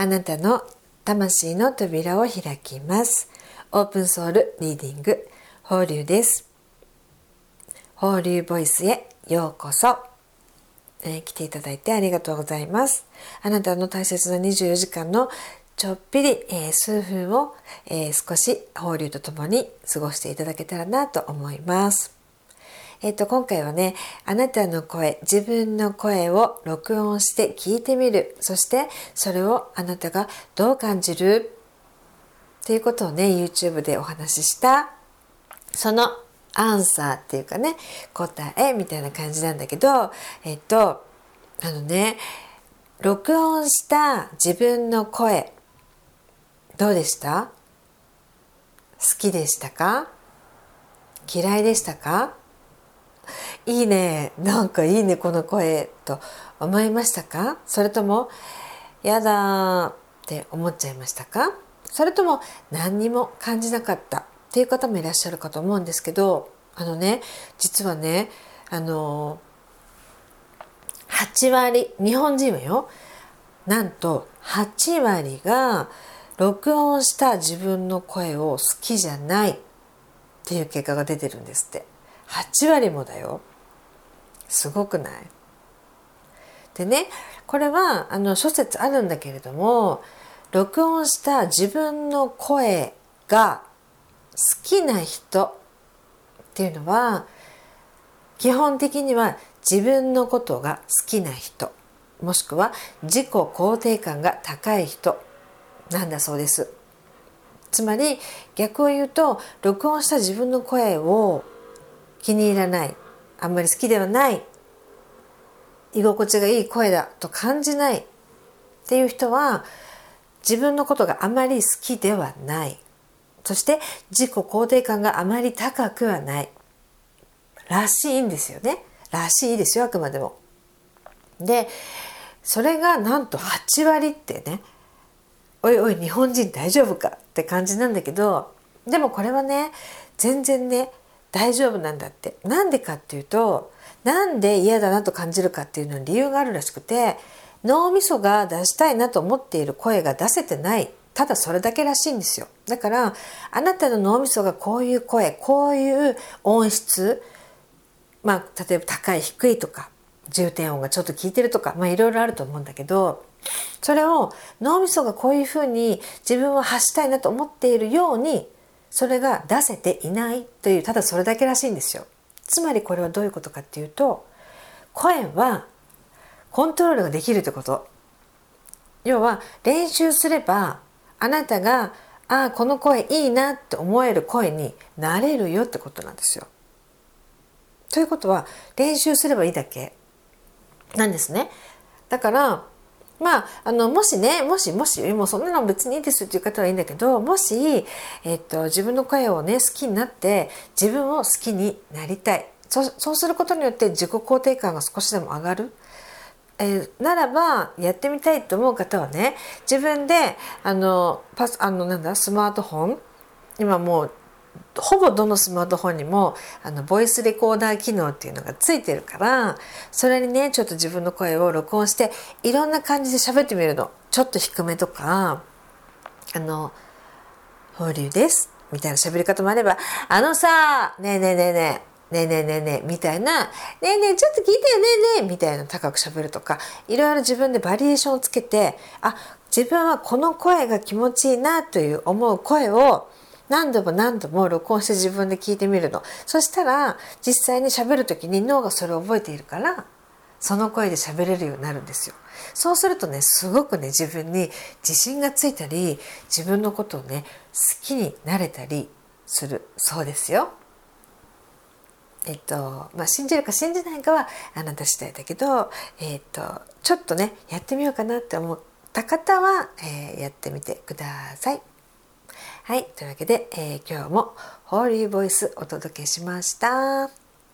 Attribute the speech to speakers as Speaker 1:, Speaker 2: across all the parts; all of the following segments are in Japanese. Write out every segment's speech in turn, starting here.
Speaker 1: あなたの魂の扉を開きます。オープンソウルリーディング放流です。放流ボイスへようこそ、えー、来ていただいてありがとうございます。あなたの大切な24時間のちょっぴり、えー、数分を、えー、少し放流とともに過ごしていただけたらなと思います。えっ、と、今回はね、あなたの声、自分の声を録音して聞いてみる。そして、それをあなたがどう感じる？っていうことをね、YouTube でお話しした、そのアンサーっていうかね、答えみたいな感じなんだけど、えっと、あのね、録音した自分の声、どうでした？好きでしたか？嫌いでしたか？いいねなんかいいねこの声と思いましたか？それともやだって思っちゃいましたか？それとも何にも感じなかった？っていう方もいらっしゃるかと思うんですけどあのね実はねあの8割日本人はよなんと8割が録音した自分の声を好きじゃないっていう結果が出てるんですって。8割もだよ。すごくない？でねこれはあの諸説あるんだけれども録音した自分の声が好きな人っていうのは基本的には自分のことが好きな人もしくは自己肯定感が高い人なんだそうです。つまり逆を言うと録音した自分の声を気に入らないあんまり好きではない居心地がいい声だと感じないっていう人は自分のことがあまり好きではない。そして自己肯定感があまり高くはない。らしいんですよね。らしいですよあくまでも。でそれがなんと8割ってねおいおい日本人大丈夫かって感じなんだけどでもこれはね全然ね大丈夫なんだって。なんでかっていうとなんで嫌だなと感じるかっていうのに理由があるらしくて脳みそが出したいなと思っている声が出せてない。ただそれだけらしいんですよ。だからあなたの脳みそがこういう声こういう音質まあ例えば高い低いとか重点音がちょっと効いてるとかまあいろいろあると思うんだけどそれを脳みそがこういうふうに自分を発したいなと思っているようにそれが出せていないというただそれだけらしいんですよ。つまりこれはどういうことかっていうと声はコントロールができるってこと要は練習すればあなたがああこの声いいなって思える声になれるよってことなんですよ。ということは練習すればいいだけなんですね。だからまあ、あの、もしね、もし、もし、もうそんなの別にいいですっていう方はいいんだけど、もし、えっと、自分の声をね、好きになって、自分を好きになりたい。そそうすることによって自己肯定感が少しでも上がる。えー、ならばやってみたいと思う方はね自分であのパスあのなんだスマートフォン今もうほぼどのスマートフォンにもあのボイスレコーダー機能っていうのがついてるからそれにねちょっと自分の声を録音していろんな感じで喋ってみるの。ちょっと低めとかあの「放流です」みたいな喋り方もあれば「あのさねえねえねえねえねえねえねえねえみたいな「ねえねえちょっと聞いてよねえねえ」みたいな高く喋るとかいろいろ自分でバリエーションをつけてあ自分はこの声が気持ちいいなという思う声を何度も何度も録音して自分で聞いてみるの。そしたら実際に喋る時に脳がそれを覚えているからその声で喋れるようになるんですよ。そうするとねすごくね自分に自信がついたり自分のことをね好きになれたりする。そうですよ。えっとまあ、信じるか信じないかはあなた次第だけど、えっと、ちょっとねやってみようかなって思った方は、えー、やってみてください。はい。というわけで、えー、今日もホーリーボイスお届けしました。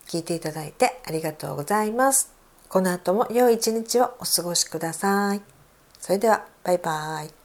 Speaker 1: 聞いていただいてありがとうございます。この後も良い一日をお過ごしください。それでは、バイバイ。